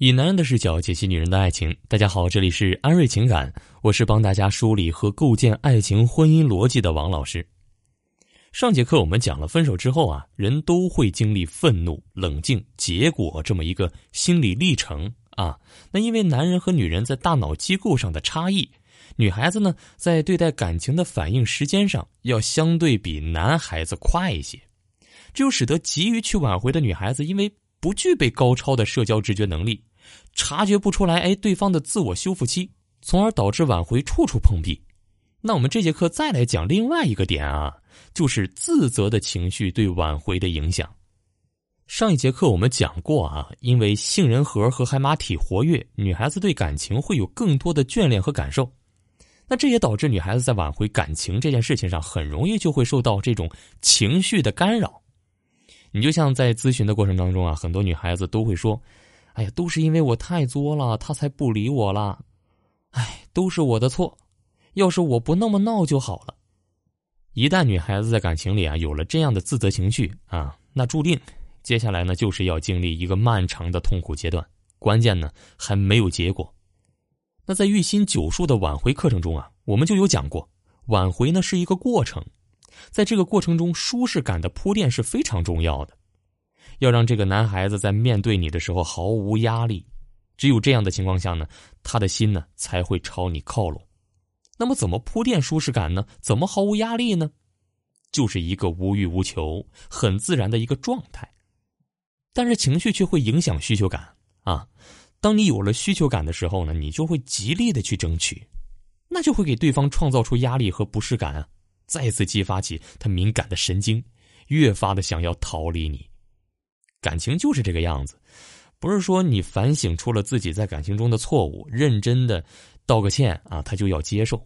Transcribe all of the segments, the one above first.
以男人的视角解析女人的爱情。大家好，这里是安瑞情感，我是帮大家梳理和构建爱情婚姻逻辑的王老师。上节课我们讲了分手之后啊，人都会经历愤怒、冷静、结果这么一个心理历程啊。那因为男人和女人在大脑机构上的差异，女孩子呢在对待感情的反应时间上要相对比男孩子快一些，这就使得急于去挽回的女孩子，因为不具备高超的社交直觉能力。察觉不出来，哎，对方的自我修复期，从而导致挽回处处碰壁。那我们这节课再来讲另外一个点啊，就是自责的情绪对挽回的影响。上一节课我们讲过啊，因为杏仁核和海马体活跃，女孩子对感情会有更多的眷恋和感受。那这也导致女孩子在挽回感情这件事情上，很容易就会受到这种情绪的干扰。你就像在咨询的过程当中啊，很多女孩子都会说。哎呀，都是因为我太作了，他才不理我了。哎，都是我的错，要是我不那么闹就好了。一旦女孩子在感情里啊有了这样的自责情绪啊，那注定接下来呢就是要经历一个漫长的痛苦阶段。关键呢还没有结果。那在玉心九术的挽回课程中啊，我们就有讲过，挽回呢是一个过程，在这个过程中，舒适感的铺垫是非常重要的。要让这个男孩子在面对你的时候毫无压力，只有这样的情况下呢，他的心呢才会朝你靠拢。那么怎么铺垫舒适感呢？怎么毫无压力呢？就是一个无欲无求、很自然的一个状态。但是情绪却会影响需求感啊！当你有了需求感的时候呢，你就会极力的去争取，那就会给对方创造出压力和不适感啊，再次激发起他敏感的神经，越发的想要逃离你。感情就是这个样子，不是说你反省出了自己在感情中的错误，认真的道个歉啊，他就要接受。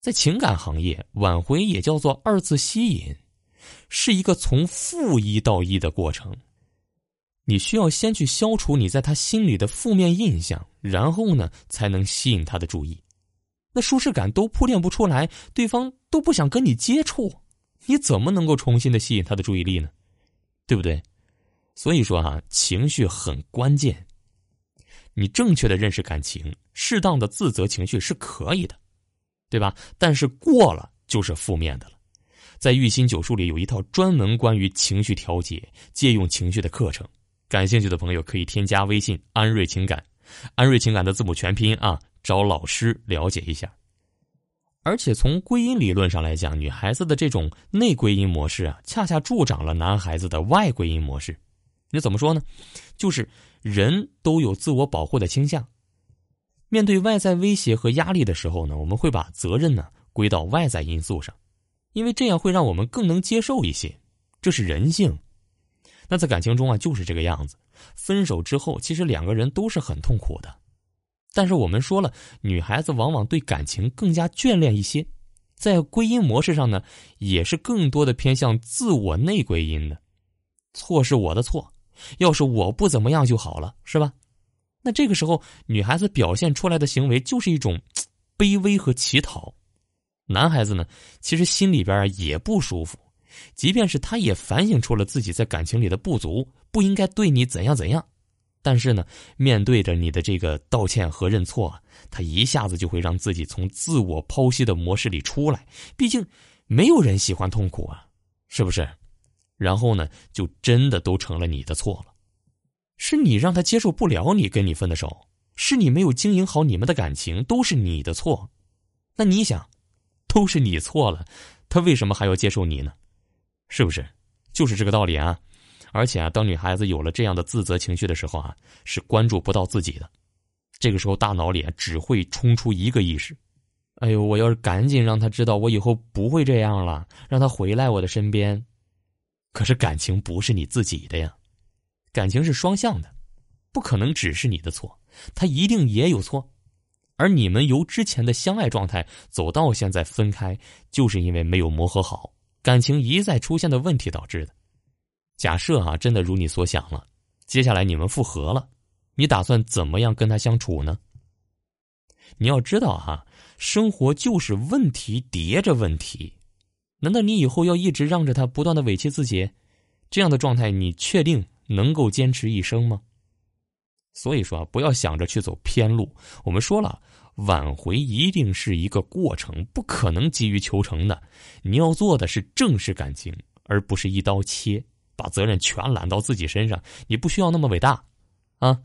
在情感行业，挽回也叫做二次吸引，是一个从负一到一的过程。你需要先去消除你在他心里的负面印象，然后呢，才能吸引他的注意。那舒适感都铺垫不出来，对方都不想跟你接触，你怎么能够重新的吸引他的注意力呢？对不对？所以说啊，情绪很关键。你正确的认识感情，适当的自责情绪是可以的，对吧？但是过了就是负面的了。在育心九术里有一套专门关于情绪调节、借用情绪的课程，感兴趣的朋友可以添加微信“安瑞情感”，安瑞情感的字母全拼啊，找老师了解一下。而且从归因理论上来讲，女孩子的这种内归因模式啊，恰恰助长了男孩子的外归因模式。那怎么说呢？就是人都有自我保护的倾向。面对外在威胁和压力的时候呢，我们会把责任呢归到外在因素上，因为这样会让我们更能接受一些。这是人性。那在感情中啊，就是这个样子。分手之后，其实两个人都是很痛苦的。但是我们说了，女孩子往往对感情更加眷恋一些，在归因模式上呢，也是更多的偏向自我内归因的。错是我的错。要是我不怎么样就好了，是吧？那这个时候，女孩子表现出来的行为就是一种卑微和乞讨。男孩子呢，其实心里边也不舒服，即便是他也反省出了自己在感情里的不足，不应该对你怎样怎样。但是呢，面对着你的这个道歉和认错，他一下子就会让自己从自我剖析的模式里出来。毕竟，没有人喜欢痛苦啊，是不是？然后呢，就真的都成了你的错了，是你让他接受不了你跟你分的手，是你没有经营好你们的感情，都是你的错。那你想，都是你错了，他为什么还要接受你呢？是不是？就是这个道理啊！而且啊，当女孩子有了这样的自责情绪的时候啊，是关注不到自己的，这个时候大脑里只会冲出一个意识：哎呦，我要是赶紧让他知道我以后不会这样了，让他回来我的身边。可是感情不是你自己的呀，感情是双向的，不可能只是你的错，他一定也有错。而你们由之前的相爱状态走到现在分开，就是因为没有磨合好，感情一再出现的问题导致的。假设啊，真的如你所想了，接下来你们复合了，你打算怎么样跟他相处呢？你要知道哈，生活就是问题叠着问题。难道你以后要一直让着他不断的委屈自己？这样的状态，你确定能够坚持一生吗？所以说，不要想着去走偏路。我们说了，挽回一定是一个过程，不可能急于求成的。你要做的是正视感情，而不是一刀切，把责任全揽到自己身上。你不需要那么伟大，啊，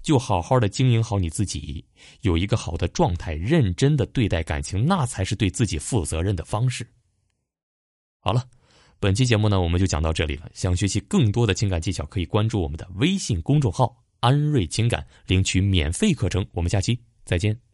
就好好的经营好你自己，有一个好的状态，认真的对待感情，那才是对自己负责任的方式。好了，本期节目呢，我们就讲到这里了。想学习更多的情感技巧，可以关注我们的微信公众号。安瑞情感领取免费课程，我们下期再见。